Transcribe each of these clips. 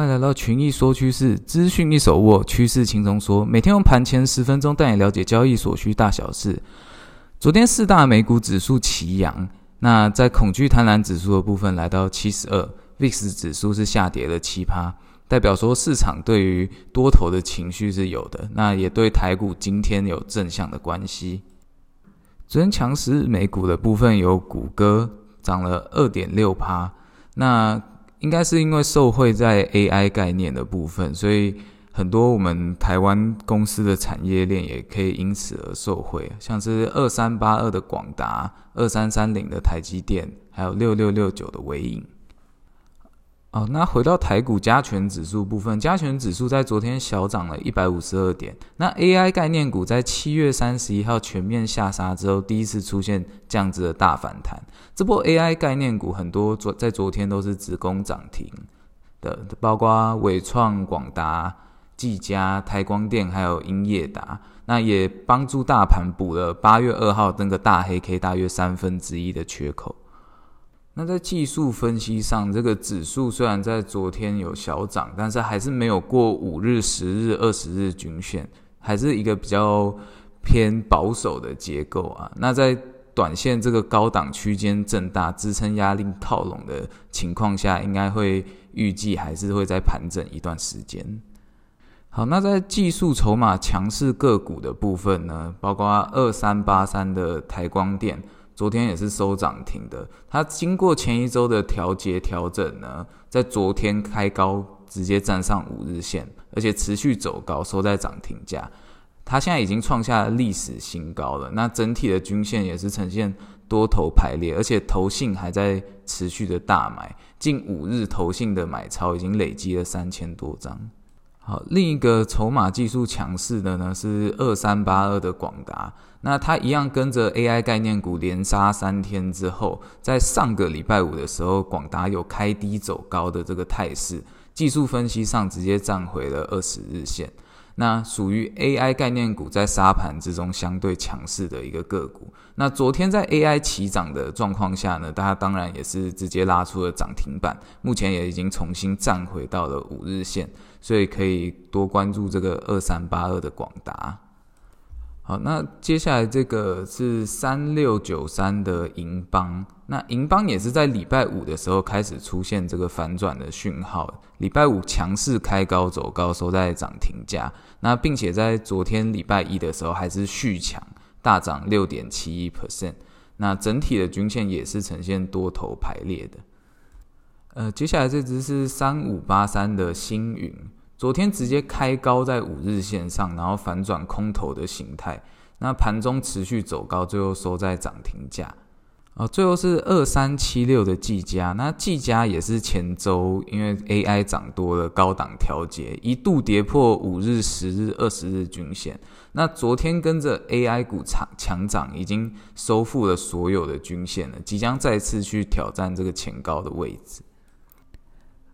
欢迎来到群益说趋势，资讯一手握，趋势轻松说。每天用盘前十分钟带你了解交易所需大小事。昨天四大美股指数齐扬，那在恐惧贪婪指数的部分来到七十二，VIX 指数是下跌了七趴，代表说市场对于多头的情绪是有的，那也对台股今天有正向的关系。昨天强势美股的部分有谷歌涨了二点六趴，那。应该是因为受惠在 AI 概念的部分，所以很多我们台湾公司的产业链也可以因此而受惠，像是二三八二的广达、二三三零的台积电，还有六六六九的微影。哦，那回到台股加权指数部分，加权指数在昨天小涨了一百五十二点。那 AI 概念股在七月三十一号全面下杀之后，第一次出现这样子的大反弹。这波 AI 概念股很多昨在昨天都是直攻涨停的，包括伟创、广达、技嘉、台光电，还有英业达。那也帮助大盘补了八月二号那个大黑 K 大约三分之一的缺口。那在技术分析上，这个指数虽然在昨天有小涨，但是还是没有过五日、十日、二十日均线，还是一个比较偏保守的结构啊。那在短线这个高档区间震大、支撑压力套拢的情况下，应该会预计还是会再盘整一段时间。好，那在技术筹码强势个股的部分呢，包括二三八三的台光电。昨天也是收涨停的，它经过前一周的调节调整呢，在昨天开高直接站上五日线，而且持续走高，收在涨停价。它现在已经创下历史新高了。那整体的均线也是呈现多头排列，而且投信还在持续的大买，近五日投信的买超已经累积了三千多张。好，另一个筹码技术强势的呢是二三八二的广达，那它一样跟着 AI 概念股连杀三天之后，在上个礼拜五的时候，广达有开低走高的这个态势，技术分析上直接站回了二十日线。那属于 AI 概念股在沙盘之中相对强势的一个个股。那昨天在 AI 齐涨的状况下呢，大家当然也是直接拉出了涨停板，目前也已经重新站回到了五日线，所以可以多关注这个二三八二的广达。好，那接下来这个是三六九三的银邦，那银邦也是在礼拜五的时候开始出现这个反转的讯号，礼拜五强势开高走高，收在涨停价，那并且在昨天礼拜一的时候还是续强大涨六点七一 percent，那整体的均线也是呈现多头排列的。呃，接下来这只是三五八三的星云。昨天直接开高在五日线上，然后反转空头的形态，那盘中持续走高，最后收在涨停价。哦，最后是二三七六的技嘉，那技嘉也是前周因为 AI 涨多了高档调节，一度跌破五日、十日、二十日均线。那昨天跟着 AI 股强强涨，已经收复了所有的均线了，即将再次去挑战这个前高的位置。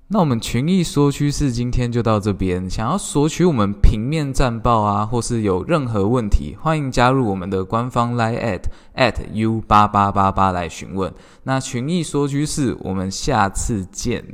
那我们群益说趋势今天就到这边。想要索取我们平面战报啊，或是有任何问题，欢迎加入我们的官方 Line at at u 八八八八来询问。那群益说趋势，我们下次见。